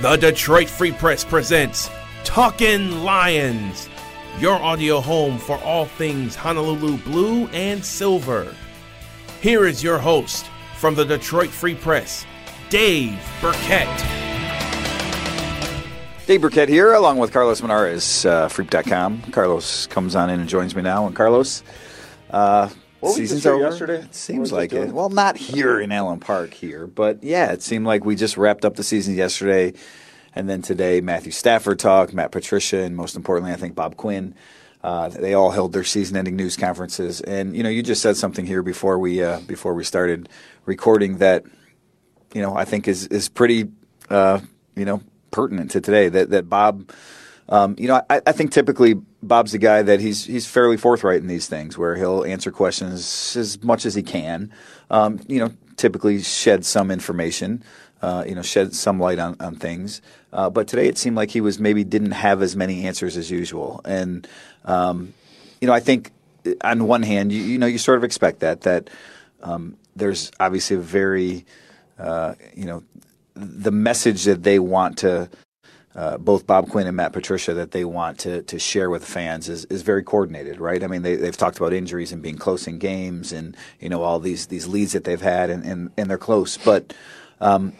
The Detroit Free Press presents Talkin' Lions, your audio home for all things Honolulu blue and silver. Here is your host from the Detroit Free Press, Dave Birkett. Dave Birkett here, along with Carlos Monarrez, uh, Freep.com. Carlos comes on in and joins me now. And Carlos, uh, What, season's over. yesterday? It seems like it. Well, not here in Allen Park here, but yeah, it seemed like we just wrapped up the season yesterday. And then today, Matthew Stafford talked, Matt Patricia, and most importantly, I think Bob Quinn. Uh, they all held their season-ending news conferences, and you know, you just said something here before we uh, before we started recording that you know I think is is pretty uh, you know pertinent to today. That that Bob, um, you know, I, I think typically Bob's the guy that he's he's fairly forthright in these things, where he'll answer questions as much as he can. Um, you know, typically shed some information. Uh, you know, shed some light on, on things. Uh, but today it seemed like he was maybe didn't have as many answers as usual. And, um, you know, I think uh, on one hand, you, you know, you sort of expect that, that um, there's obviously a very, uh, you know, the message that they want to, uh, both Bob Quinn and Matt Patricia, that they want to to share with fans is, is very coordinated, right? I mean, they, they've talked about injuries and being close in games, and you know all these these leads that they've had, and and, and they're close, but. Um,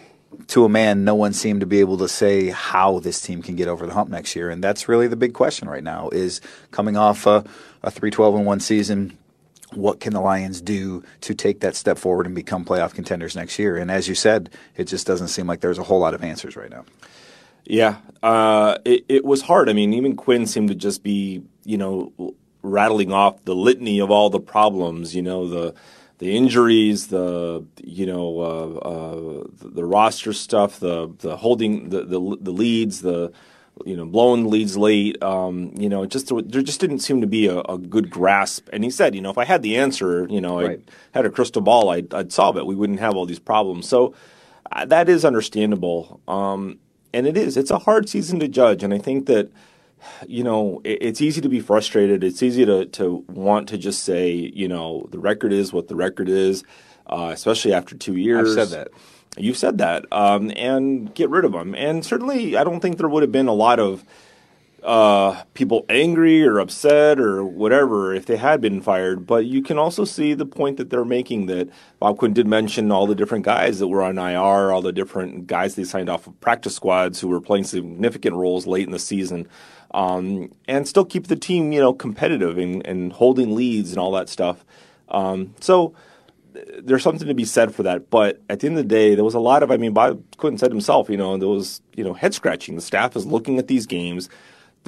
to a man, no one seemed to be able to say how this team can get over the hump next year, and that's really the big question right now. Is coming off a, a three twelve and one season, what can the Lions do to take that step forward and become playoff contenders next year? And as you said, it just doesn't seem like there's a whole lot of answers right now. Yeah, uh, it, it was hard. I mean, even Quinn seemed to just be, you know, rattling off the litany of all the problems. You know, the the injuries, the you know, uh, uh, the, the roster stuff, the the holding the the, the leads, the you know, blowing leads late. Um, you know, just there just didn't seem to be a, a good grasp. And he said, you know, if I had the answer, you know, Right. I had a crystal ball, I'd, I'd solve it. We wouldn't have all these problems. So uh, that is understandable. Um, and it is. It's a hard season to judge. And I think that, you know, it, it's easy to be frustrated. It's easy to, to want to just say, you know, the record is what the record is, uh, especially after two years. I've said that. You've said that. Um, and get rid of them. And certainly, I don't think there would have been a lot of uh, people angry or upset or whatever if they had been fired. But you can also see the point that they're making that Bob Quinn did mention all the different guys that were on IR, all the different guys they signed off of practice squads who were playing significant roles late in the season. Um, and still keep the team, you know, competitive and, and holding leads and all that stuff. Um, so there's something to be said for that. But at the end of the day, there was a lot of, I mean, Bob Quinn said himself, you know, there was, you know, head scratching. The staff is looking at these games.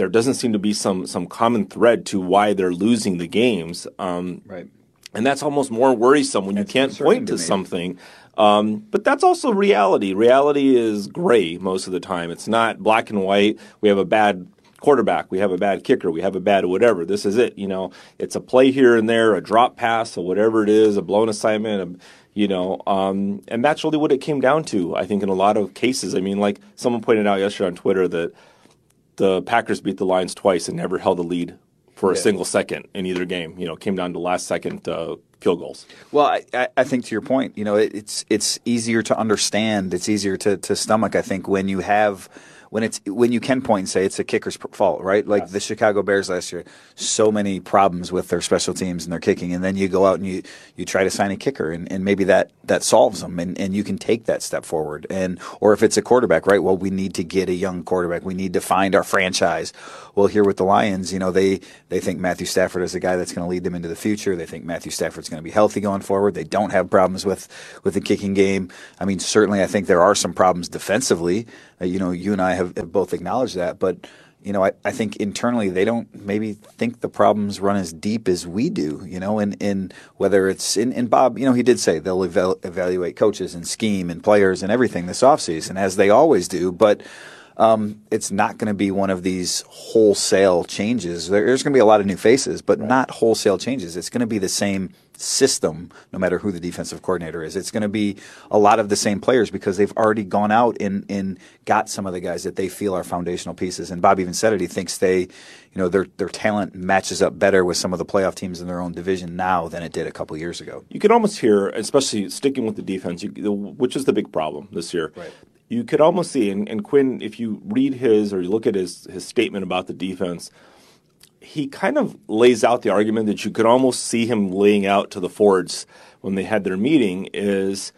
There doesn't seem to be some some common thread to why they're losing the games. Um, Right. and that's almost more worrisome when you can't point to to me. something. Um, but that's also reality. Reality is gray most of the time. It's not black and white. We have a bad quarterback. We have a bad kicker. We have a bad whatever. This is it. You know, it's a play here and there, a drop pass, or whatever it is, a blown assignment. A, you know, um, and that's really what it came down to. I think in a lot of cases. I mean, like someone pointed out yesterday on Twitter that the Packers beat the Lions twice and never held the lead for a Yeah. single second in either game. You know, came down to last second uh, field goals. Well, I, I- think to your point, you know, it, it's it's easier to understand. It's easier to, to stomach. I think when you have when it's when you can point and say it's a kicker's fault, right? Like the Chicago Bears last year, so many problems with their special teams and their kicking, and then you go out and you you try to sign a kicker, and, and maybe that that solves them, and, and you can take that step forward. And or if it's a quarterback, right? Well, we need to get a young quarterback. We need to find our franchise. Well, here with the Lions, you know, they they think Matthew Stafford is the guy that's going to lead them into the future. They think Matthew Stafford's going to be healthy going forward. They don't have problems with with the kicking game. I mean, certainly, I think there are some problems defensively. Uh, you know, you and I have, both acknowledged that, but you know, I, I think internally they don't maybe think the problems run as deep as we do, you know, and, and whether it's in, and Bob, you know, he did say they'll eval- evaluate coaches and scheme and players and everything this offseason, as they always do, but um, it's not going to be one of these wholesale changes. There- There's going to be a lot of new faces, but not wholesale changes. It's going to be the same system, no matter who the defensive coordinator is. It's going to be a lot of the same players because they've already gone out and, and got some of the guys that they feel are foundational pieces. And Bob even said it. He thinks they, you know, their their talent matches up better with some of the playoff teams in their own division now than it did a couple years ago. You can almost hear, especially sticking with the defense, you, which is the big problem this year. Right. you could almost see, and, and Quinn, if you read his or you look at his his statement about the defense, he kind of lays out the argument that you could almost see him laying out to the Fords when they had their meeting is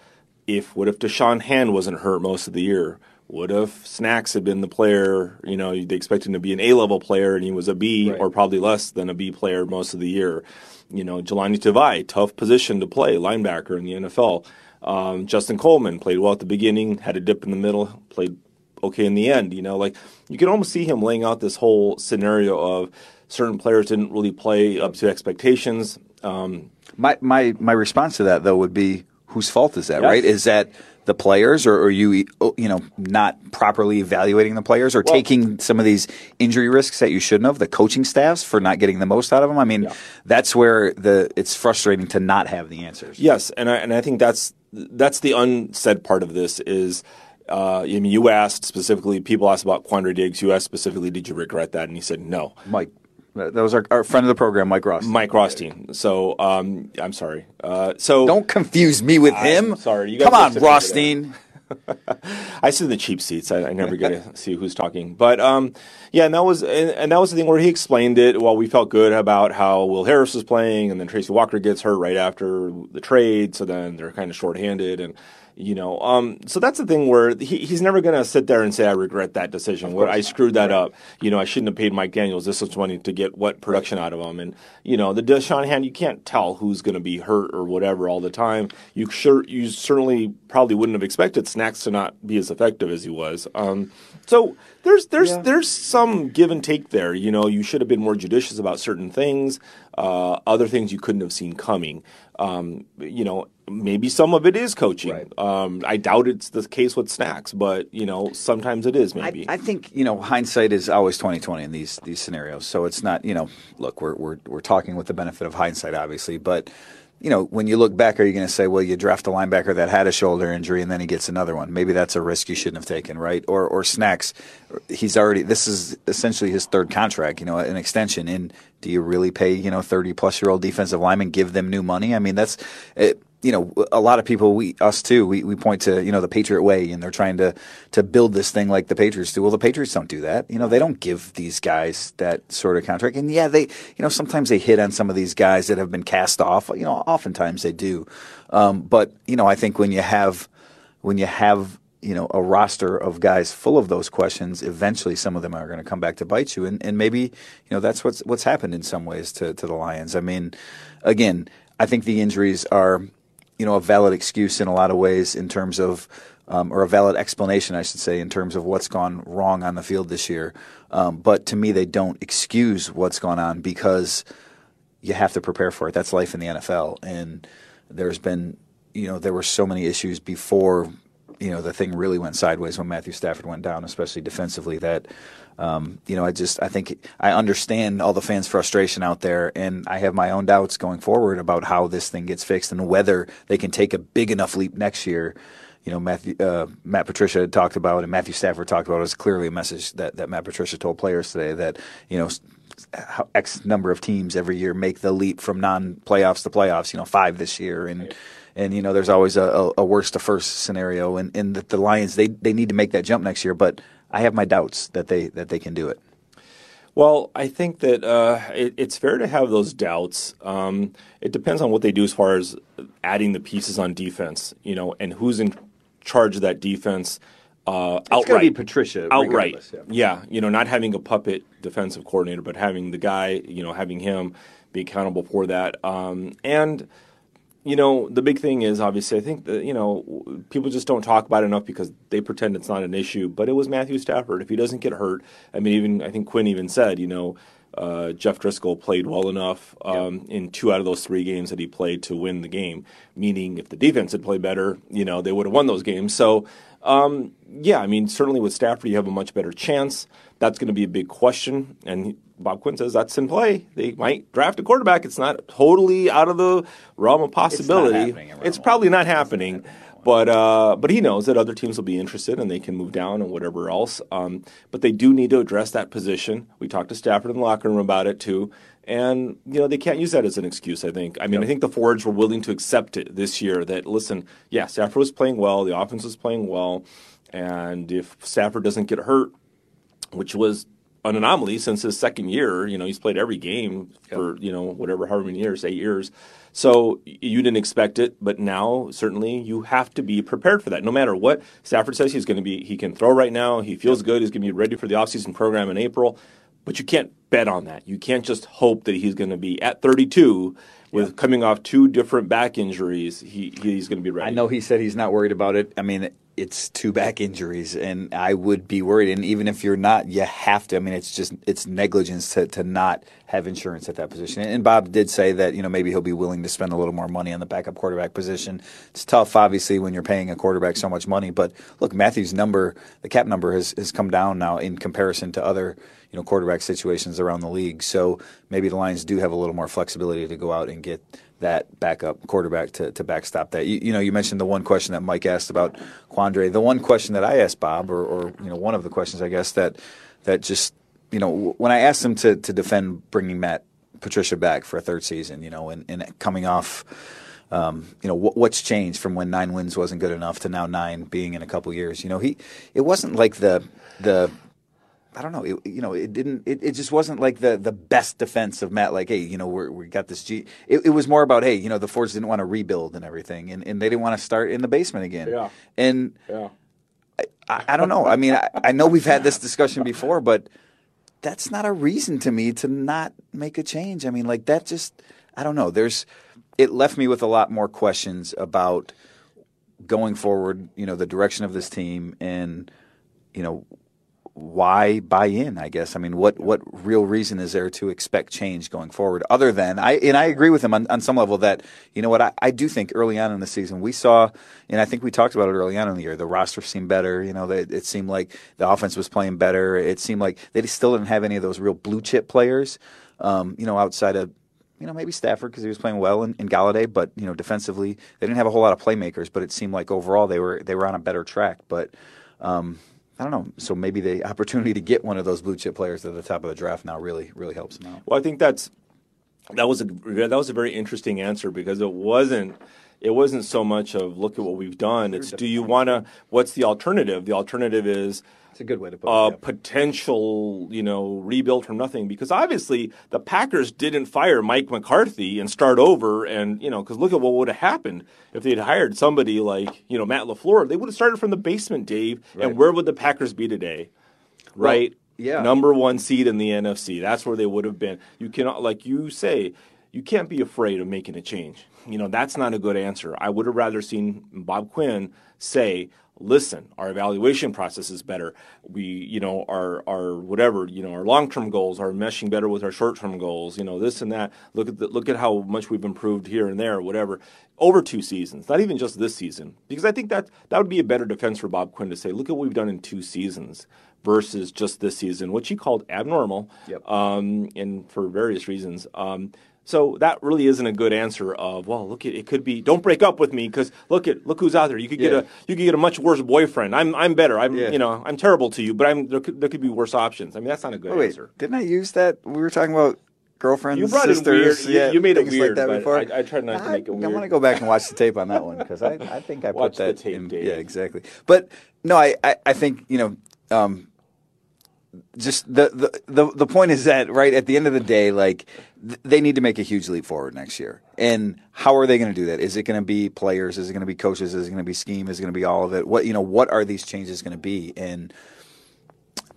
if what if Da'Shawn Hand wasn't hurt most of the year? What if Snacks had been the player? You know, they expect him to be an A level player and he was a B Right. or probably less than a B player most of the year. You know, Jahlani Tavai, tough position to play, linebacker in the NFL. Um, Justin Coleman played well at the beginning, had a dip in the middle, played okay in the end. You know, like you can almost see him laying out this whole scenario of certain players didn't really play up to expectations. Um, My my my response to that though would be whose fault is that, Yes. right? Is that the players, or are you you know not properly evaluating the players, or Well- taking some of these injury risks that you shouldn't have? The coaching staffs for not getting the most out of them. I mean, that's where the it's frustrating to not have the answers. Yes, and I and I think that's that's the unsaid part of this is. Uh, I mean, you asked specifically. People asked about Quandre Diggs. You asked specifically, did you regret that? And he said no. Mike, that was our, our friend of the program, Mike Ross. Mike Rothstein. So um, I'm sorry. Uh, so Don't confuse me with him. sorry, you Come on, Rothstein. I sit in the cheap seats. I, I never get to see who's talking. But um, yeah, and that was and, and that was the thing where he explained it. Well, we felt good about how Will Harris was playing, and then Tracy Walker gets hurt right after the trade, so then they're kind of shorthanded, and you know, um, so that's the thing where he, he's never going to sit there and say, "I regret that decision. Where I screwed that up. You know, I shouldn't have paid Mike Daniels this much money to get what production out of him." And you know, the Da'Shawn Hand, you can't tell who's going to be hurt or whatever all the time. You sure you certainly probably wouldn't have expected Snacks to not be as effective as he was. Um, so there's there's there's some give and take there. You know, you should have been more judicious about certain things. Uh, other things you couldn't have seen coming. Um, you know, maybe some of it is coaching. Right. Um, I doubt it's the case with Snacks, but you know, sometimes it is. I, Maybe. I think you know hindsight is always twenty twenty in these these scenarios. So it's not you know look we're we're we're talking with the benefit of hindsight, obviously, but you know when you look back, are you going to say, well, you draft a linebacker that had a shoulder injury and then he gets another one? Maybe that's a risk you shouldn't have taken, right? Or or snacks, he's already this is essentially his third contract, you know, an extension. And do you really pay you know thirty plus year old defensive linemen give them new money? I mean that's. It, you know, a lot of people, we us too, we, we point to you know the Patriot way, and they're trying to to build this thing like the Patriots do. Well, the Patriots don't do that. You know, they don't give these guys that sort of contract. And yeah, they you know sometimes they hit on some of these guys that have been cast off. You know, oftentimes they do. Um, but you know, I think when you have when you have you know a roster of guys full of those questions, eventually some of them are going to come back to bite you, and, and maybe you know that's what's what's happened in some ways to to the Lions. I mean, again, I think the injuries are you know a valid excuse in a lot of ways in terms of. Um, or a valid explanation, I should say, in terms of what's gone wrong on the field this year. Um, but to me, they don't excuse what's gone on because you have to prepare for it. That's life in the NFL. And there's been, you know, there were so many issues before, you know, the thing really went sideways when Matthew Stafford went down, especially defensively. That, um, you know, I just, I think I understand all the fans' frustration out there, and I have my own doubts going forward about how this thing gets fixed and whether they can take a big enough leap next year. You know, Matthew, uh, Matt Patricia had talked about, and Matthew Stafford talked about. It was clearly a message that, that Matt Patricia told players today that you know how X number of teams every year make the leap from non-playoffs to playoffs. You know, five this year, and and you know, there's always a, a, a worst to first scenario, and and the, the Lions they they need to make that jump next year, but I have my doubts that they that they can do it. Well, I think that uh, it, it's fair to have those doubts. Um, it depends on what they do as far as adding the pieces on defense, you know, and who's in charge of that defense uh, It's going to outright. be Patricia, outright. yeah. Yeah, you know, not having a puppet defensive coordinator, but having the guy, you know, having him be accountable for that. Um, and you know, the big thing is obviously, I think that you know people just don't talk about it enough because they pretend it's not an issue. But it was Matthew Stafford. If he doesn't get hurt, I mean, even I think Quinn even said, you know, uh, Jeff Driskel played well enough um, in two out of those three games that he played to win the game. Meaning, if the defense had played better, you know, they would have won those games. So, um, yeah, I mean, certainly with Stafford, you have a much better chance. That's going to be a big question, and Bob Quinn says that's in play. They might draft a quarterback. It's not totally out of the realm of possibility. in It's probably not happening. But uh, but he knows that other teams will be interested and they can move down and whatever else. Um, but they do need to address that position. We talked to Stafford in the locker room about it too, and you know they can't use that as an excuse. I think. I mean, I think the Fords were willing to accept it this year. That listen, yeah, Stafford was playing well, the offense was playing well. And if Stafford doesn't get hurt, which was an anomaly since his second year, you know, he's played every game for, you know, whatever, however many years, eight years. So you didn't expect it, but now certainly you have to be prepared for that. No matter what Stafford says he's going to be, he can throw right now. He feels good. He's going to be ready for the offseason program in April. But you can't bet on that. You can't just hope that he's going to be at 32 with yeah. coming off two different back injuries. He he's going to be ready. I know he said he's not worried about it. I mean, it's two back injuries, and I would be worried. And even if you're not, you have to. I mean, it's just it's negligence to, to not have insurance at that position. And Bob did say that you know maybe he'll be willing to spend a little more money on the backup quarterback position. It's tough, obviously, when you're paying a quarterback so much money. But look, Matthew's number, the cap number has has come down now in comparison to other you know quarterback situations around the league. So maybe the Lions do have a little more flexibility to go out and get that backup quarterback to, to backstop that. You, you know, you mentioned the one question that Mike asked about Quandre. The one question that I asked Bob, or, or you know, one of the questions I guess that that just you know when I asked him to to defend bringing Matt Patricia back for a third season, you know, and, and coming off. Um, you know what's changed from when nine wins wasn't good enough to now nine being in a couple years. You know, he it wasn't like the the I don't know. It, you know, it didn't. It, it just wasn't like the the best defense of Matt. Like, hey, you know, we we got this G. It, it, was more about, hey, you know, the Fords didn't want to rebuild and everything, and, and they didn't want to start in the basement again. Yeah. And yeah. I, I, I don't know. I mean, I, I know we've had this discussion before, but that's not a reason to me to not make a change. I mean, like that just. I don't know. There's. It left me with a lot more questions about going forward. You know, the direction of this team and you know why buy in? I guess. I mean, what what real reason is there to expect change going forward? Other than I and I agree with him on, on some level that you know what I, I do think early on in the season we saw, and I think we talked about it early on in the year. The roster seemed better. You know, they, it seemed like the offense was playing better. It seemed like they still didn't have any of those real blue chip players. Um, you know, outside of you know, maybe Stafford because he was playing well in, in Golladay, but you know, defensively they didn't have a whole lot of playmakers. But it seemed like overall they were they were on a better track. But um, I don't know. So maybe the opportunity to get one of those blue chip players at the top of the draft now really really helps him out. Well, I think that's that was a that was a very interesting answer because it wasn't it wasn't so much of look at what we've done. It's do you want to? What's the alternative? The alternative is it's a good way to put it. A potential, you know, rebuild from nothing because obviously the Packers didn't fire Mike McCarthy and start over, and you know, because look at what would have happened if they'd hired somebody like you know Matt LaFleur. They would have started from the basement, Dave. Right. And where would the Packers be today? Right. Well, yeah. Number one seed in the NFC. That's where they would have been. You cannot, like you say, you can't be afraid of making a change. You know, that's not a good answer. I would have rather seen Bob Quinn say, listen, our evaluation process is better. We, you know, our our whatever, you know, our long term goals are meshing better with our short term goals. You know, this and that. Look at the, look at how much we've improved here and there, whatever. Over two seasons, not even just this season, because I think that that would be a better defense for Bob Quinn to say, look at what we've done in two seasons versus just this season, which he called abnormal, yep. um, and for various reasons. Um, so that really isn't a good answer of well, look at it could be don't break up with me because look at look who's out there. You could get yeah. a you could get a much worse boyfriend. I'm I'm better. I'm yeah. you know I'm terrible to you, but I'm there could, there could be worse options. I mean that's not a good wait, answer. Didn't I use that? We were talking about girlfriends, you brought sisters. It weird. Yeah, you, you made it weird like that before. I, I tried not I, to make it weird. I want to go back and watch the tape on that one because I, I think I watch put that. tape, in. Yeah, exactly. But no, I, I, I think you know. Um, just the, the the the point is that right at the end of the day, like th- they need to make a huge leap forward next year. And how are they going to do that? Is it going to be players? Is it going to be coaches? Is it going to be scheme? Is it going to be all of it? What you know? What are these changes going to be? And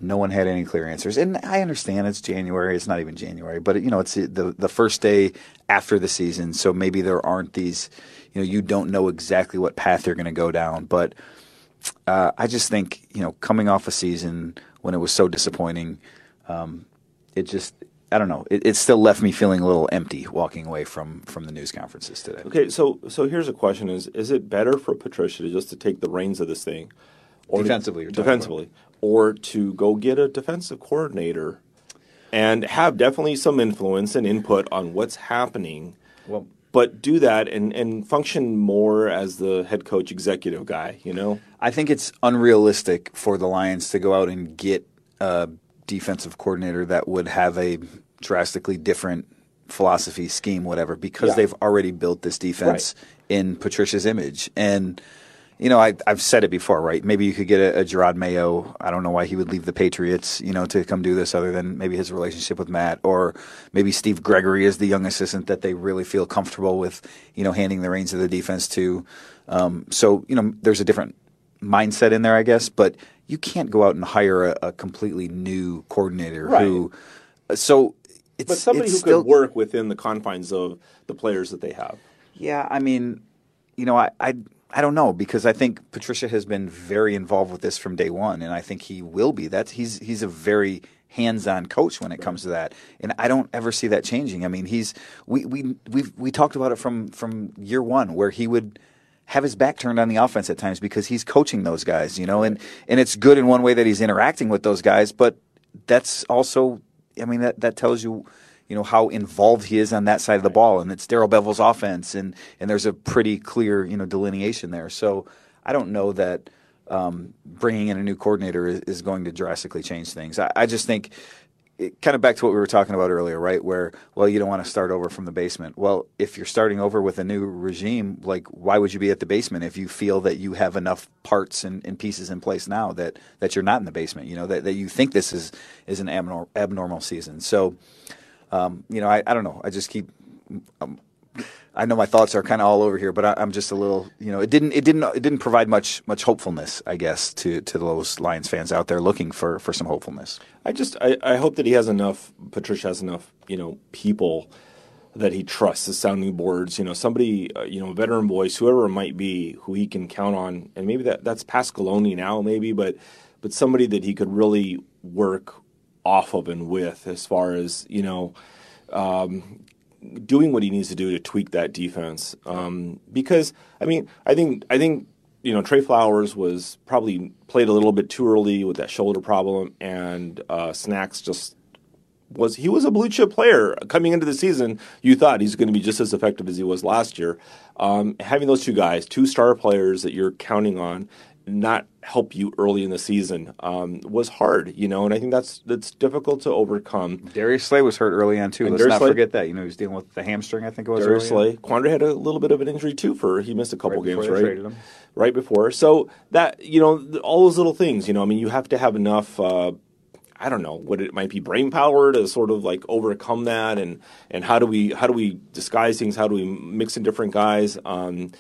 no one had any clear answers. And I understand it's January. It's not even January, but you know it's the the first day after the season, so maybe there aren't these. You know, you don't know exactly what path you're going to go down, but. Uh, I just think you know, coming off a season when it was so disappointing. Um, it just I don't know. It, it, still left me feeling a little empty walking away from from the news conferences today. Okay, so so here's a question: Is is it better for Patricia to just to take the reins of this thing, or defensively, defensively, or to go get a defensive coordinator and have definitely some influence and input on what's happening? Well, but do that and, and function more as the head coach executive guy, you know? I think it's unrealistic for the Lions to go out and get a defensive coordinator that would have a drastically different philosophy, scheme, whatever, because yeah. they've already built this defense right. in Patricia's image. And you know, I, I've said it before, right? Maybe you could get a, a Jerod Mayo. I don't know why he would leave the Patriots, you know, to come do this, other than maybe his relationship with Matt, or maybe Steve Gregory is the young assistant that they really feel comfortable with, you know, handing the reins of the defense to. Um, so, you know, there's a different mindset in there, I guess, but you can't go out and hire a, a completely new coordinator Right. who. So, it's but somebody it's who still, could work within the confines of the players that they have. Yeah, I mean, you know, I, I I don't know because I think Patricia has been very involved with this from day one, and I think he will be. That's he's he's a very hands-on coach when it comes to that, and I don't ever see that changing. I mean, he's we we we we talked about it from from year one where he would have his back turned on the offense at times because he's coaching those guys, you know, and and it's good in one way that he's interacting with those guys, but that's also, I mean, that that tells you you know how involved he is on that side of the ball, and it's Darrell Bevell's offense, and and there's a pretty clear you know delineation there. So I don't know that um, bringing in a new coordinator is, is going to drastically change things. I, I just think. It, kind of back to what we were talking about earlier, right? Where, well, you don't want to start over from the basement. Well, if you're starting over with a new regime, like, why would you be at the basement if you feel that you have enough parts and, and pieces in place now that, that you're not in the basement? You know, that, that you think this is, is an abnormal, abnormal season. So, um, you know, I, I don't know. I just keep. Um, I know my thoughts are kind of all over here, but I, I'm just a little. You know, it didn't. It didn't. It didn't provide much much hopefulness, I guess, to to those Lions fans out there looking for for some hopefulness. I just I, I hope that he has enough. Patricia has enough, you know, people that he trusts as sounding boards. You know, somebody, uh, you know, veteran voice, whoever it might be, who he can count on, and maybe that that's Pasqualoni now, maybe, but but somebody that he could really work off of and with, as far as you know, um, doing what he needs to do to tweak that defense. Um, because I mean, I think I think you know Trey Flowers was probably played a little bit too early with that shoulder problem, and uh, Snacks just was he was a blue chip player coming into the season. You thought he's going to be just as effective as he was last year. Um, having those two guys, two star players that you're counting on, not help you early in the season um, was hard, you know, and I think that's that's difficult to overcome. Darius Slay was hurt early on too. And Let's Darius not Slay- forget that. You know, he was dealing with the hamstring. I think it was. Darius on. Slay. Quandre had a little bit of an injury too. For he missed a couple Right games, right? Right before. So that you know all those little things. You know, I mean, you have to have enough. Uh, I don't know what it might be brain power to sort of like overcome that, and and how do we how do we disguise things? How do we mix in different guys? Um,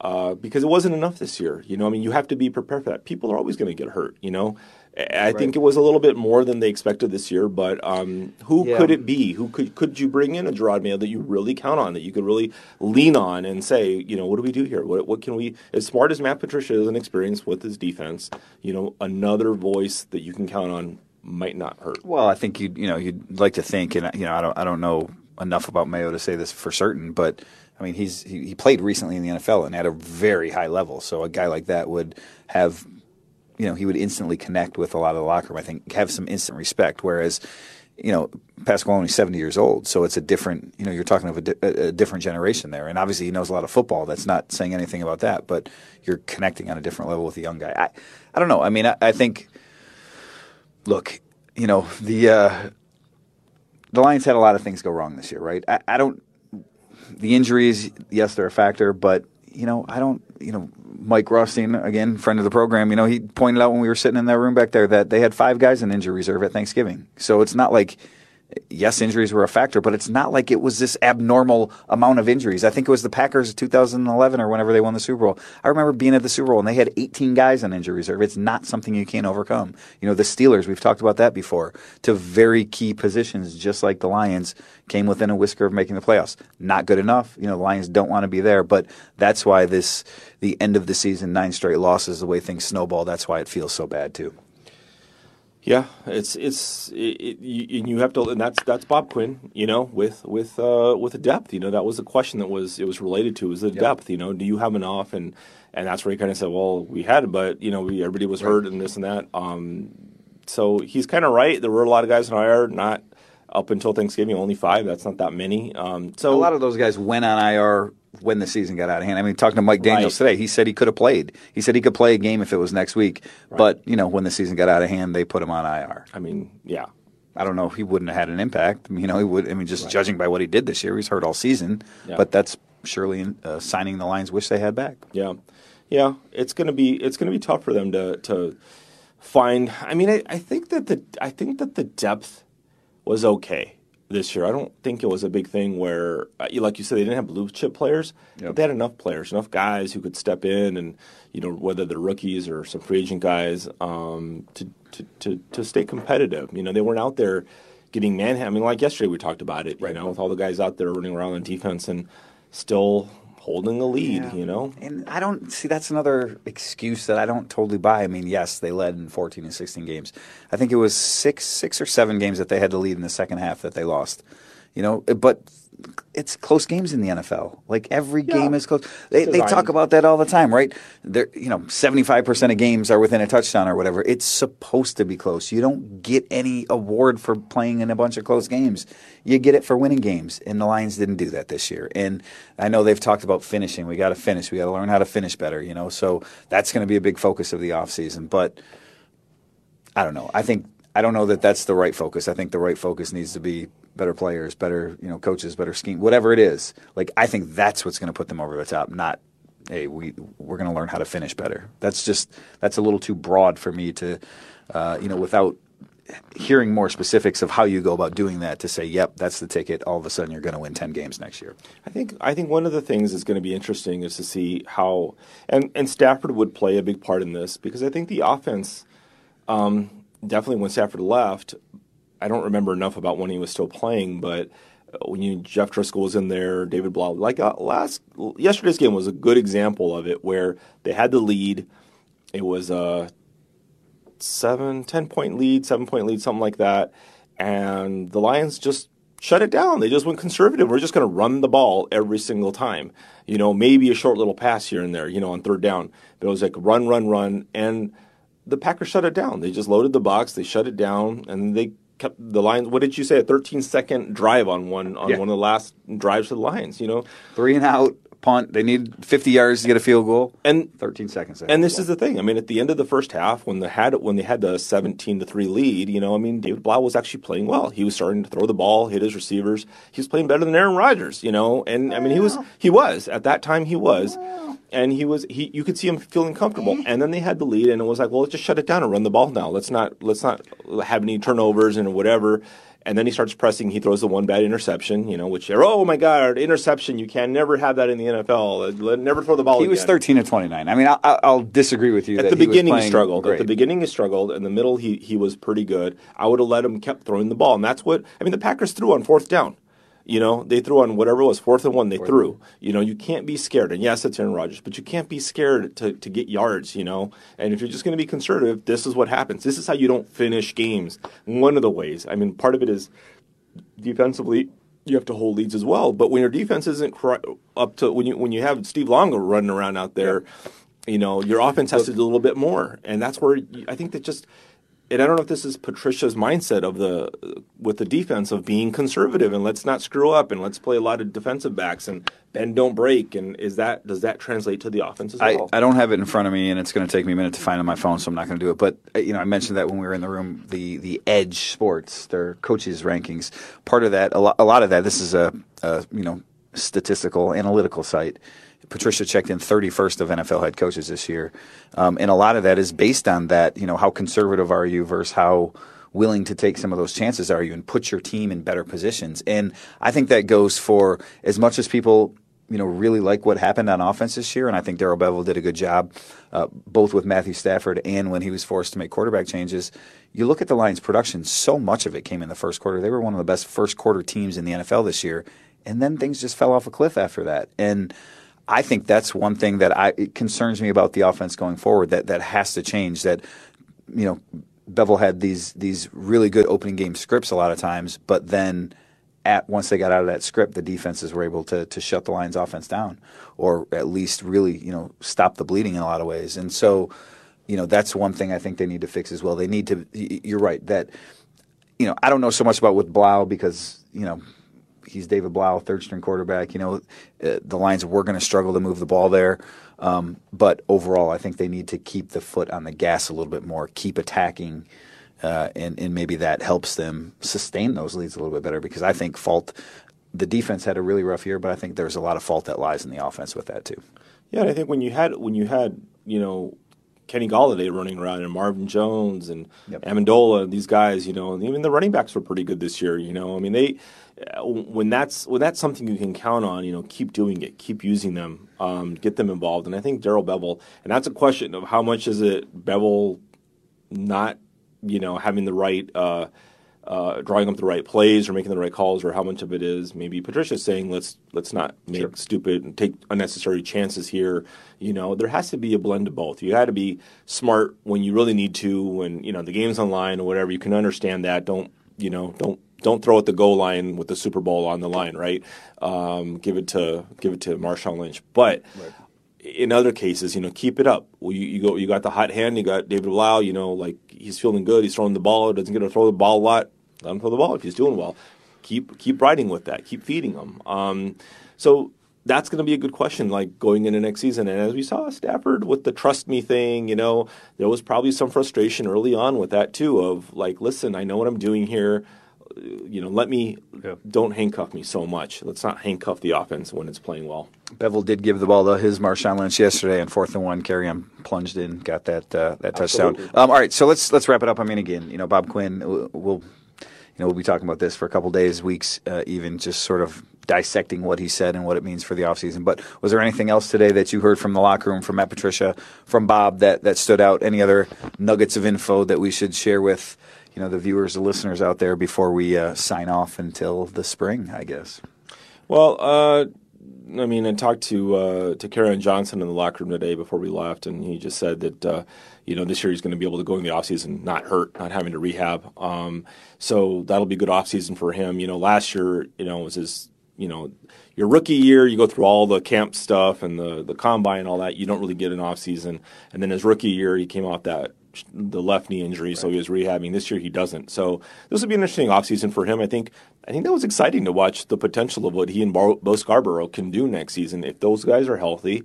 uh, because it wasn't enough this year. You know, I mean, you have to be prepared for that. People are always going to get hurt. You know, I I think it was a little bit more than they expected this year. But um, who Yeah. could it be? Who could could you bring in a Jerod Mayo that you really count on, that you could really lean on and say, you know, what do we do here? What what can we? As smart as Matt Patricia is and experienced with his defense, you know, another voice that you can count on might not hurt. Well, I think you you know you'd like to think, and you know I don't I don't know enough about Mayo to say this for certain, but I mean he's he, he played recently in the NFL and at a very high level. So a guy like that would have, you know, he would instantly connect with a lot of the locker room. I think have some instant respect. Whereas, you know, Pasquale's seventy years old, so it's a different. You know, you're talking of a, di- a different generation there, and obviously he knows a lot of football. That's not saying anything about that, but you're connecting on a different level with a young guy. I I don't know. I mean, I, I think look, you know, the uh, the Lions had a lot of things go wrong this year, right? I, I don't. The injuries, yes, they're a factor, but you know, I don't. You know, Mike Rothstein, again, friend of the program. You know, he pointed out when we were sitting in that room back there that they had five guys in injury reserve at Thanksgiving. So it's not like. Yes, injuries were a factor, but it's not like it was this abnormal amount of injuries. I think it was the Packers 2011 or whenever they won the Super Bowl. I remember being at the Super Bowl and they had 18 guys on injury reserve. It's not something you can't overcome. You know, the Steelers, we've talked about that before, to very key positions, just like the Lions, came within a whisker of making the playoffs. Not good enough. You know, the Lions don't want to be there, but that's why this, the end of the season, nine straight losses, the way things snowball, that's why it feels so bad too. Yeah, it's it's it, it, you, and you have to, and that's that's Bob Quinn, you know, with with uh, with the depth. You know, that was the question that was it was related to was the depth. You know, do you have enough? And and that's where he kind of said, well, we had, it, but you know, we, everybody was hurt and this and that. Um, so he's kind of right. There were a lot of guys in IR, not up until Thanksgiving, only five. That's not that many. Um, so a lot of those guys went on IR when the season got out of hand. I mean, talking to Mike Daniels Right. today, he said he could have played. He said he could play a game if it was next week, but you know, when the season got out of hand, they put him on IR. I mean, yeah, I don't know. He wouldn't have had an impact. You know, he would. I mean, just judging by what he did this year, he's hurt all season. Yeah. But that's surely uh, signing the lines wish they had back. Yeah. yeah, it's gonna be it's gonna be tough for them to to find. I mean, I, I think that the I think that the depth was okay this year. I don't think it was a big thing where, uh, like you said, they didn't have blue chip players, Yep. but they had enough players, enough guys who could step in and you know whether they're rookies or some free agent guys um, to, to to to stay competitive. You know, they weren't out there getting manhandled. I mean, like yesterday we talked about it. You know, with all the guys out there running around on defense and still holding the lead. Yeah. You know, And I don't see that's another excuse that I don't totally buy. I mean, yes, they led in 14 and 16 games. I think it was six, six or seven games that they had to lead in the second half that they lost. You know, but it's close games in the NFL. Like every game is close. They, they talk about that all the time, right? They're, you know, 75% of games are within a touchdown or whatever. It's supposed to be close. You don't get any award for playing in a bunch of close games. You get it for winning games. And the Lions didn't do that this year. And I know they've talked about finishing. We got to finish. We got to learn how to finish better, you know? So that's going to be a big focus of the offseason. But I don't know. I think I don't know that that's the right focus. I think the right focus needs to be better players, better you know coaches, better scheme, whatever it is. Like I think that's what's going to put them over the top. Not hey we we're going to learn how to finish better. That's just that's a little too broad for me to uh, you know without hearing more specifics of how you go about doing that to say yep that's the ticket. All of a sudden you're going to win ten games next year. I think I think one of the things that's going to be interesting is to see how and and Stafford would play a big part in this because I think the offense um, definitely when Stafford left, I don't remember enough about when he was still playing, but uh, when you Jeff Driskel was in there, David Blough, like uh, last yesterday's game was a good example of it where they had the lead. It was a seven, ten point lead, seven point lead, something like that, and the Lions just shut it down. They just went conservative. We're just going to run the ball every single time. You know, maybe a short little pass here and there. You know, on third down, but it was like run, run, run, and the Packers shut it down. They just loaded the box, they shut it down, and they kept the Lions. What did you say? A 13 second drive on one on Yeah. one of the last drives to the Lions. You know, Three and out punt. They need 50 yards to get a field goal. and 13 seconds. and this is the thing. I mean, at the end of the first half, when they had when they had the 17 to three lead, you know, I mean, David Blough was actually playing well. He was starting to throw the ball, hit his receivers. He was playing better than Aaron Rodgers, you know. And I mean, he was he was at that time he was, and he was he. You could see him feeling comfortable. Mm-hmm. And then they had the lead, and it was like, well, let's just shut it down and run the ball now. Let's not let's not have any turnovers and whatever. And then he starts pressing. He throws the one bad interception, you know, which oh my god, interception! You can never have that in the NFL. Never throw the ball. He was 13 to 29. I mean, I, I- I'll disagree with you. At that the he was beginning, he struggled. At the beginning, he struggled. In the middle, he he was pretty good. I would have let him kept throwing the ball, and that's what I mean. The Packers threw on fourth down. You know, they threw on whatever it was fourth and one. They threw. You know, you can't be scared. And yes, it's Aaron Rodgers, but you can't be scared to to get yards. You know, and if you're just going to be conservative, this is what happens. This is how you don't finish games. One of the ways. I mean, part of it is defensively you have to hold leads as well. But when your defense isn't up to when you when you have Steve Longa running around out there, you know your offense has to do a little bit more, and that's where I think that just. And I don't know if this is Patricia's mindset of the with the defense of being conservative and let's not screw up and let's play a lot of defensive backs and bend don't break and is that does that translate to the offense as I, well? I don't have it in front of me, and it's going to take me a minute to find on my phone, so I'm not going to do it. But uh, you know, I mentioned that when we were in the room, the the EdjSports, their coaches rankings. Part of that, a lot, a lot of that. This is a, a you know statistical analytical site. Patricia checked in 31st of NFL head coaches this year, um, and a lot of that is based on that. You know, how conservative are you versus how willing to take some of those chances are you and put your team in better positions. And I think that goes for as much as people you know, really like what happened on offense this year, and I think Darrell Bevell did a good job, uh, both with Matthew Stafford and when he was forced to make quarterback changes. You look at the Lions' production; so much of it came in the first quarter. They were one of the best first quarter teams in the NFL this year, and then things just fell off a cliff after that. And I think that's one thing that I it concerns me about the offense going forward. That that has to change. That you know, Bevell had these these really good opening game scripts a lot of times, but then at once they got out of that script, the defenses were able to to shut the Lions offense down, or at least really you know stop the bleeding in a lot of ways. And so, you know, that's one thing I think they need to fix as well. They need to. You're right that you know I don't know so much about with Blough because you know he's David Blough, third string quarterback. You know, uh, the Lions were going to struggle to move the ball there. Um, but overall, I think they need to keep the foot on the gas a little bit more, keep attacking, uh, and, and maybe that helps them sustain those leads a little bit better because I think fault the defense had a really rough year, but I think there's a lot of fault that lies in the offense with that too. Yeah, and I think when you had when you had you know Kenny Golladay running around and Marvin Jones and Yep. Amendola, these guys, you know, even the running backs were pretty good this year. You know, I mean, they when that's when that's something you can count on, you know, keep doing it, keep using them, um, get them involved. And I think Darrell Bevell, and that's a question of how much is it Bevell not, you know, having the right. Uh, uh, drawing up the right plays or making the right calls, or how much of it is maybe Patricia saying let's let's not make stupid and take unnecessary chances here. You know, there has to be a blend of both. You got to be smart when you really need to, when you know the game's online or whatever. You can understand that. Don't you know? Don't don't throw at the goal line with the Super Bowl on the line, right? Um, give it to give it to Marshawn Lynch, but in other cases, you know, keep it up. Well, you, you go, you got the hot hand. You got David Blough. You know, like he's feeling good. He's throwing the ball. Doesn't get to throw the ball a lot. Let him throw the ball if he's doing well. Keep keep riding with that. Keep feeding him. Um, so that's going to be a good question, like going into next season. And as we saw Stafford with the trust me thing, you know, there was probably some frustration early on with that too. Of like, listen, I know what I'm doing here. You know, let me Yeah. don't handcuff me so much. Let's not handcuff the offense when it's playing well. Bevell did give the ball to his Marshawn Lynch yesterday on fourth and one. Carry him plunged in, got that uh, that touchdown. Um, all right, so let's let's wrap it up. I mean, again, you know, Bob Quinn, we'll you know we'll be talking about this for a couple days, weeks, uh, even just sort of dissecting what he said and what it means for the offseason. But was there anything else today that you heard from the locker room, from Matt Patricia, from Bob that that stood out? Any other nuggets of info that we should share with? You know the viewers, the listeners out there before we uh, sign off until the spring, I guess. Well, uh, I mean, I talked to uh, to Kerryon Johnson in the locker room today before we left, and he just said that uh, you know this year he's going to be able to go in the offseason not hurt, not having to rehab. Um, so that'll be a good offseason for him. You know, last year, you know, was his you know your rookie year. You go through all the camp stuff and the the combine and all that. You don't really get an offseason, and then his rookie year, he came off that the left knee injury, so he was rehabbing. This year he doesn't. So this will be an interesting offseason for him. I think I think that was exciting to watch the potential of what he and Bo, Bo Scarborough can do next season. If those guys are healthy,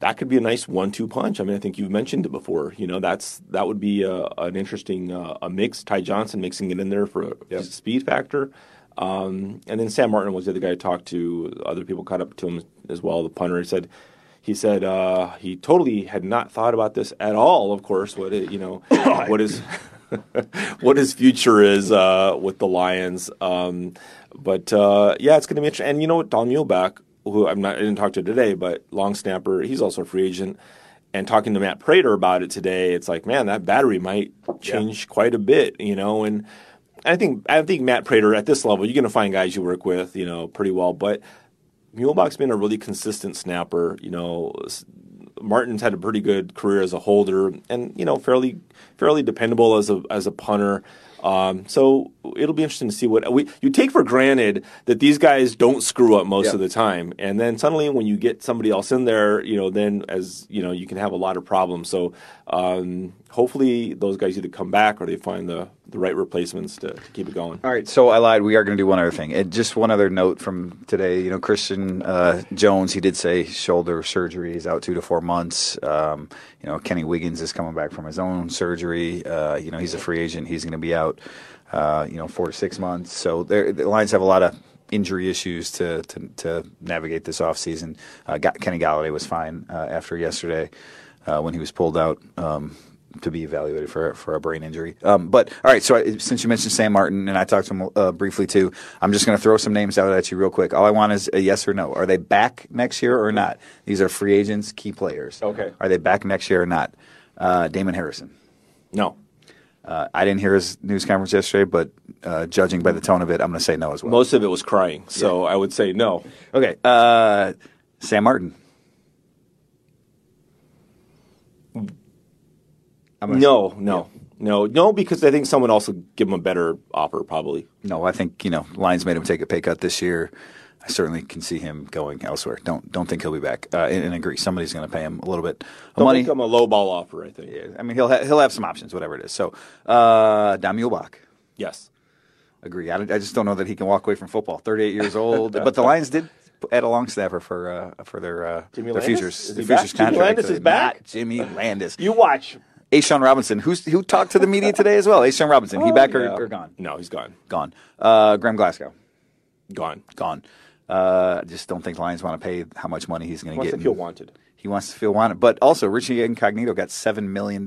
that could be a nice one-two punch. I mean, I think you've mentioned it before. You know, that's that would be a, an interesting uh, a mix. Ty Johnson mixing it in there for a Yep. speed factor. Um, and then Sam Martin was the other guy I talked to. Other people caught up to him as well. The punter he said he said uh, he totally had not thought about this at all. Of course, what it, you know, what is what his future is uh, with the Lions. Um, but uh, yeah, it's going to be interesting. And you know what, Don Muhlbach, who I'm not, I didn't talk to today, but long snapper, he's also a free agent. And talking to Matt Prater about it today, it's like, man, that battery might change quite a bit, you know. And I think I think Matt Prater at this level, you're going to find guys you work with, you know, pretty well. But Muhlbach's been a really consistent snapper. You know, Martin's had a pretty good career as a holder, and you know, fairly fairly dependable as a as a punter. Um, so it'll be interesting to see what we you take for granted that these guys don't screw up most Yeah. of the time, and then suddenly when you get somebody else in there, you know, then as you know, you can have a lot of problems. So um, hopefully those guys either come back or they find the the right replacements to, to keep it going. All right, so I lied. We are going to do one other thing. And just one other note from today. You know, Christian uh, Jones, he did say shoulder surgery. He's out two to four months. Um, you know, Kenny Wiggins is coming back from his own surgery. Uh, you know, he's a free agent. He's going to be out, uh, you know, four to six months. So the Lions have a lot of injury issues to, to, to navigate this offseason. Uh, got, Kenny Golladay was fine uh, after yesterday uh, when he was pulled out. Um, to be evaluated for for a brain injury. Um, but all right, so I, since you mentioned Sam Martin and I talked to him uh, briefly too, I'm just going to throw some names out at you real quick. All I want is a yes or no. Are they back next year or not? These are free agents, key players. Okay. Are they back next year or not? Uh, Damon Harrison. No, Uh, I didn't hear his news conference yesterday, but uh, judging by the tone of it, I'm going to say no as well. most of it was crying, so I would say no. okay. Uh, Sam Martin. I'm gonna No, no, no, no, because I think someone else will give him a better offer, probably. No, I think you know Lions made him take a pay cut this year. I certainly can see him going elsewhere. Don't don't think he'll be back. Uh, and, and agree, somebody's going to pay him a little bit of Don't money. become a low ball offer, I think. Yeah, I mean, he'll ha- he'll have some options, whatever it is. So, uh, Don Muhlbach, Yes. agree. I, I just don't know that he can walk away from football. Thirty eight years old, but the Lions did add a long snapper for uh, for their uh, Jimmy their Landes? futures their he back? futures Jimmy contract. Landes is back? Jimmy Landes. You watch. A'Shawn Robinson, who's who talked to the media today as well. A'Shawn Robinson, he back or, Yeah. or gone? No, he's gone. Gone. Uh, Graham Glasgow. Gone. gone. Uh, I just don't think Lions want to pay how much money he's going to Wants get. to feel wanted. He wants to feel wanted. But also, Richie Incognito got $7 million,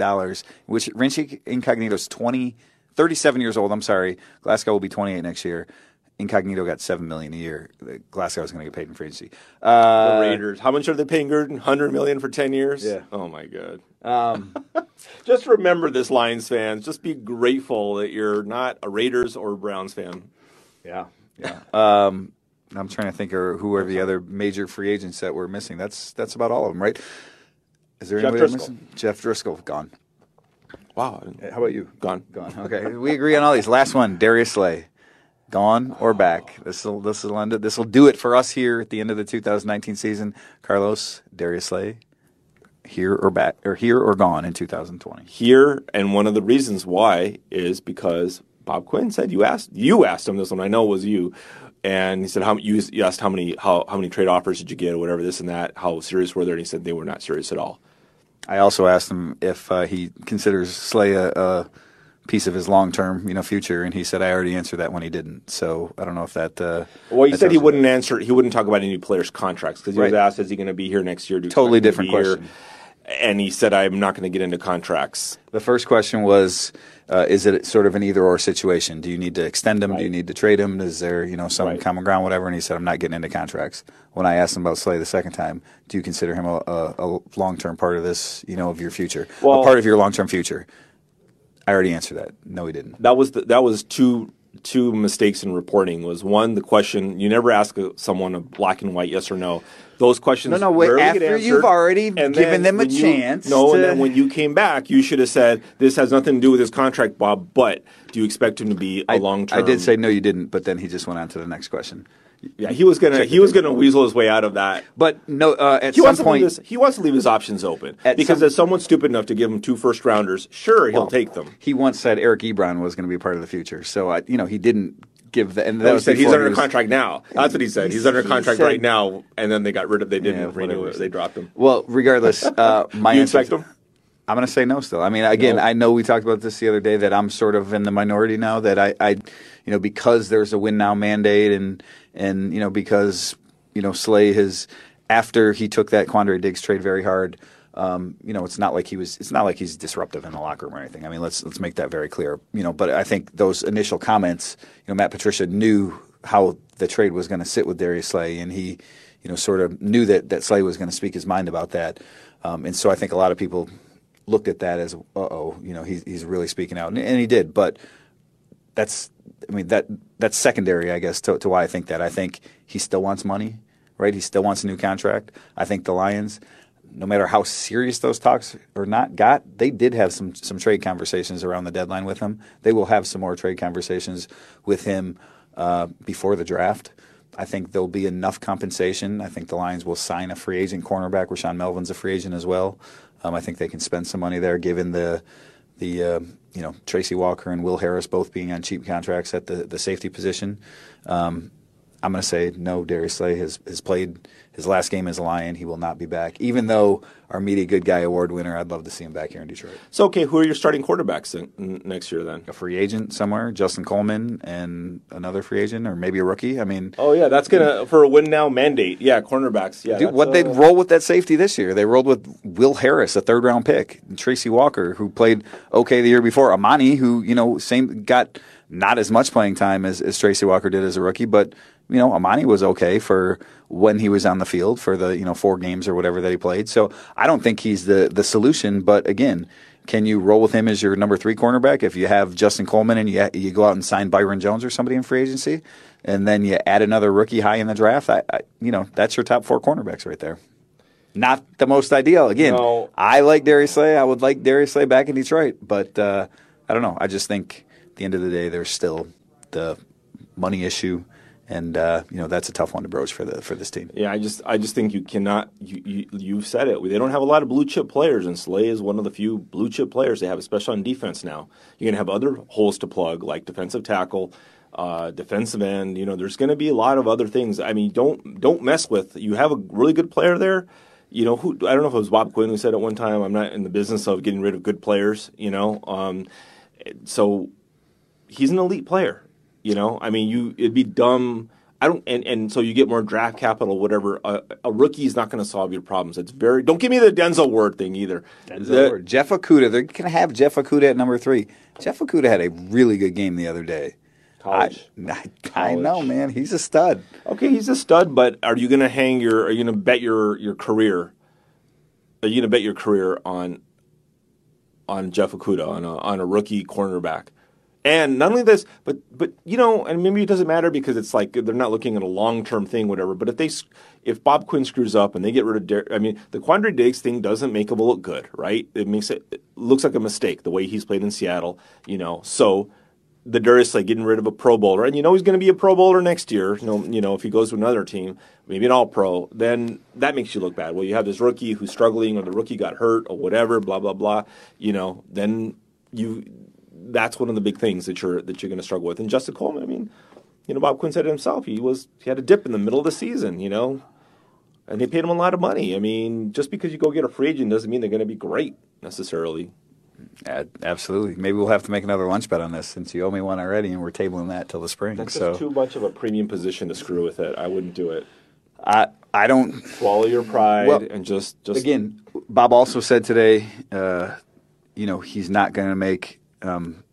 which Richie Incognito's 20, 37 years old. I'm sorry. Glasgow will be 28 next year. Incognito got 7 million a year. Glasgow is going to get paid in free agency. Uh, The Raiders. How much are they paying Gruden? Hundred million for ten years. Yeah. Oh my god. um, Just remember this, Lions fans. Just be grateful that you're not a Raiders or Browns fan. yeah. Yeah. Um, I'm trying to think of who are the other major free agents that we're missing. That's that's about all of them, right? Is there Jeff anybody Driskel. missing? Jeff Driskel gone. Wow. How about you? Gone. Gone. Okay, we agree on all these. Last one, Darius Slay, gone or back. This will this will end it. This will do it for us here at the end of the 2019 season. Carlos Darius Slay, here or back or here or gone in 2020. Here, and one of the reasons why is because Bob Quinn said you asked you asked him this one. I know it was you. And he said, "How you, asked how many how, how many trade offers did you get or whatever this and that? How serious were they?" And he said they were not serious at all. I also asked him if uh, he considers Slay a, a piece of his long term you know future, and he said I already answered that when he didn't. So I don't know if that. Uh, Well, he that said he wouldn't answer. He wouldn't talk about any players' contracts because he was asked, "Is he going to be here next year?" Totally different to question. Here? And he said, "I'm not going to get into contracts." The first question was, uh, is it sort of an either or situation? Do you need to extend him? Do you need to trade him? Is there, you know, some Right. common ground, whatever? And he said, I'm not getting into contracts. When I asked him about Slay the second time, do you consider him a, a, a long term part of this, you know, of your future? Well- a part of your long term future? I already answered that. No, he didn't. That was the, that was two two mistakes in reporting. Was one the question you never ask a- someone a black and white yes or no. Those questions No, no, wait, rarely get after you've already And given them a when you- chance no, and then when you came back, you should have said this has nothing to do with his contract, Bob. But do you expect him to be a I, long term? I did say no, you didn't, but then he just went on to the next question. yeah. He was gonna he was gonna weasel his way out of that. But no, uh, at He some wants to point, leave his he wants to leave his options open At because some- if someone's stupid enough to give him two first rounders, sure he'll Well, take them. He once said Eric Ebron was going to be a part of the future. So I, you know, he didn't give the. And that No, he was said he's under he was- contract now. That's what he said. He's under He contract said- right now, and then they got rid of. They didn't Yeah, renew it. They dropped him. Well, regardless, uh, my You expect him? I'm going to say no. Still, I mean, again, No. I know we talked about this the other day that I'm sort of in the minority now. That I, I, you know, because there's a win now mandate, and and you know because you know Slay has after he took that Quandre Diggs trade very hard. Um, you know, it's not like he was. It's not like he's disruptive in the locker room or anything. I mean, let's let's make that very clear. You know, but I think those initial comments, you know, Matt Patricia knew how the trade was going to sit with Darius Slay, and he, you know, sort of knew that that Slay was going to speak his mind about that. Um, and so I think a lot of people looked at that as, uh oh, you know, he's he's really speaking out, and, and he did. But that's, I mean, that that's secondary, I guess, to, to why I think that. I think he still wants money, right? He still wants a new contract. I think the Lions, no matter how serious those talks or not got, they did have some some trade conversations around the deadline with him. They will have some more trade conversations with him uh, before the draft. I think there'll be enough compensation. I think the Lions will sign a free agent cornerback. Rashaan Melvin's a free agent as well. Um, I think they can spend some money there, given the the uh, you know Tracy Walker and Will Harris both being on cheap contracts at the the safety position. Um, I'm going to say no. Darius Slay has has played his last game as a Lion. He will not be back. Even though our Media Good Guy Award winner, I'd love to see him back here in Detroit. So okay, who are your starting quarterbacks in, n- next year then? A free agent somewhere, Justin Coleman, and another free agent, or maybe a rookie. I mean, Oh yeah, that's gonna for a win now mandate. Yeah, cornerbacks. Yeah, Dude, what they uh, roll with that safety this year? They rolled with Will Harris, a third round pick, and Tracy Walker, who played okay the year before. Amani, who you know, same got not as much playing time as, as Tracy Walker did as a rookie, but you know, Amani was okay for when he was on the field for the you know four games or whatever that he played. So I don't think he's the the solution. But again, can you roll with him as your number three cornerback if you have Justin Coleman and you you go out and sign Byron Jones or somebody in free agency, and then you add another rookie high in the draft? I, I you know that's your top four cornerbacks right there. Not the most ideal. Again, No. I like Darius Slay. I would like Darius Slay back in Detroit, but uh, I don't know. I just think at the end of the day, there's still the money issue, and uh, you know that's a tough one to broach for the for this team. Yeah, I just I just think you cannot. You, you you've said it. They don't have a lot of blue chip players, and Slay is one of the few blue chip players they have, especially on defense now. You're gonna have other holes to plug, like defensive tackle, uh, defensive end. You know, there's gonna be a lot of other things. I mean, don't don't mess with. You have a really good player there. You know, who I don't know if it was Bob Quinn who said at one time, "I'm not in the business of getting rid of good players." You know, um, so he's an elite player. You know, I mean, you it'd be dumb I don't, and, and so you get more draft capital, whatever. A, a rookie is not going to solve your problems. It's very. Don't give me the Denzel Ward thing either. Denzel The- Ward. Jeff Okudah. They're going to have Jeff Okudah at number three. Jeff Okudah had a really good game the other day. College. I, I, I know, man. He's a stud. Okay, he's a stud, but are you going to hang your? Are you going to bet your your career? Are you going to bet your career on on Jeff Okudah on a on a rookie cornerback? And not only this, but but you know, and maybe it doesn't matter because it's like they're not looking at a long term thing, whatever. But if they if Bob Quinn screws up and they get rid of, Dar- I mean, the Quandre Diggs thing doesn't make him look good, right? It makes it, it looks like a mistake the way he's played in Seattle, you know. So the Darius like getting rid of a Pro Bowler, and you know he's going to be a Pro Bowler next year. You know, you know if he goes to another team, maybe an All Pro, then that makes you look bad. Well, you have this rookie who's struggling, or the rookie got hurt, or whatever, blah blah blah. You know, then you that's one of the big things that you're that you're going to struggle with. And Justin Coleman, I mean, you know, Bob Quinn said it himself. He was he had a dip in the middle of the season, you know, and they paid him a lot of money. I mean, just because you go get a free agent doesn't mean they're going to be great necessarily. Uh, absolutely. Maybe we'll have to make another lunch bet on this since you owe me one already, and we're tabling that till the spring. That's so just too much of a premium position to screw with it. I wouldn't do it. I I don't. Swallow your pride Well, and just just Again, Bob also said today, uh, you know, he's not going to make um,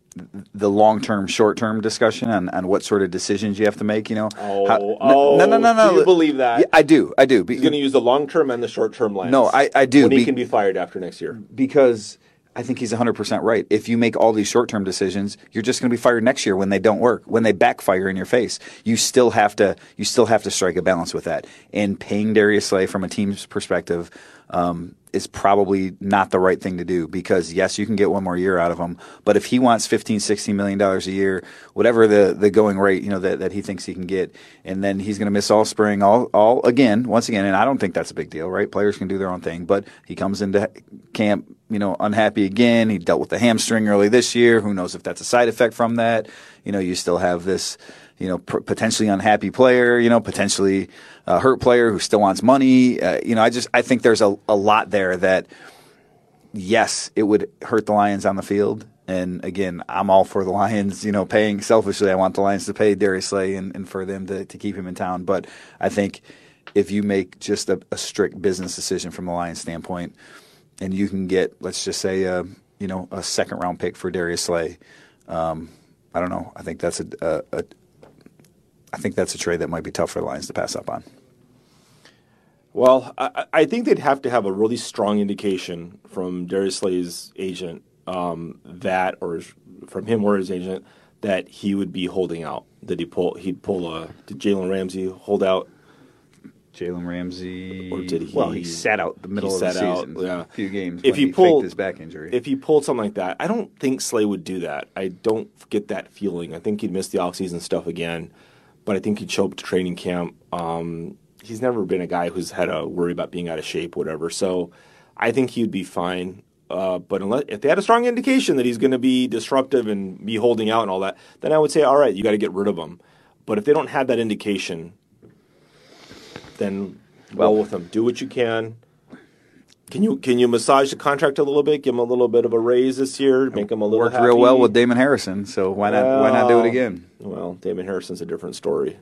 the long term, short term discussion on, on what sort of decisions you have to make. You know, Oh, How- oh, no, no, no, no. do you believe that? Yeah, I do, I do. Be- He's going to use the long term and the short term lens. No, I- I do, When he be- can be fired after next year. because I think he's 100% right. If you make all these short term decisions, you're just going to be fired next year when they don't work, when they backfire in your face. You still have to you still have to strike a balance with that. And paying Darius Slay from a team's perspective um, is probably not the right thing to do because yes, you can get one more year out of him, but if he wants 15, 16 million dollars a year, whatever the, the going rate, you know, that, that he thinks he can get, and then he's going to miss all spring, all all again, once again, and I don't think that's a big deal, right? Players can do their own thing, but he comes into camp, you know, unhappy again. He dealt with the hamstring early this year. Who knows if that's a side effect from that? You know, you still have this, you know, p- potentially unhappy player, you know, potentially hurt player who still wants money. Uh, you know, I just I think there's a, a lot there that yes, it would hurt the Lions on the field. And again, I'm all for the Lions, you know, paying selfishly. I want the Lions to pay Darius Slay and, and for them to, to keep him in town. But I think if you make just a, a strict business decision from the Lions standpoint, and you can get, let's just say, uh, you know, a second round pick for Darius Slay, um, I don't know. I think that's a, a, a I think that's a trade that might be tough for the Lions to pass up on. Well, I, I think they'd have to have a really strong indication from Darius Slay's agent um, that, or from him or his agent, that he would be holding out. That he pull, he'd pull a. Did Jalen Ramsey hold out? Jalen Ramsey, Or did he- well, he sat out the middle he of the sat out, season, yeah. a few games. If when he he pulled- faked his back injury, If he pulled something like that, I don't think Slay would do that. I don't get that feeling. I think he'd miss the offseason stuff again, but I think up to training camp. Um, he's never been a guy who's had a worry about being out of shape, whatever. So I think he'd be fine. Uh, but unless if they had a strong indication that he's going to be disruptive and be holding out and all that, then I would say, all right, you got to get rid of him. But if they don't have that indication, then well Well- with him. Do what you can. Can you can you massage the contract a little bit? Give him a little bit of a raise this year. Make him a little worked happy? real well with Damon Harrison, so why not why not do it again? Well, Damon Harrison's a different story.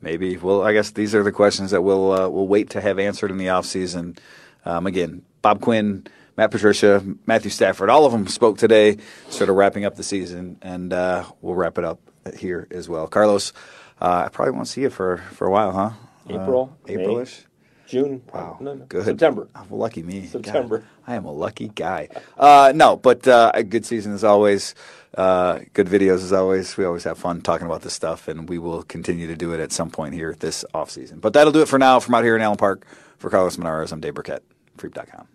Maybe. Well, I guess these are the questions that we'll uh, we'll wait to have answered in the offseason. Um, again, Bob Quinn, Matt Patricia, Matthew Stafford, all of them spoke today, sort of wrapping up the season, and uh, we'll wrap it up here as well. Carlos, uh, I probably won't see you for, for a while, huh? April, uh, Aprilish. June. Wow, No, no. good. September. Oh, well, lucky me. God, September. I am a lucky guy. Uh, no, but uh, a good season as always. Uh, good videos as always. We always have fun talking about this stuff, and we will continue to do it at some point here this off season. But that'll do it for now. From out here in Allen Park, for Carlos Monarrez, I'm Dave Birkett, Freep.com.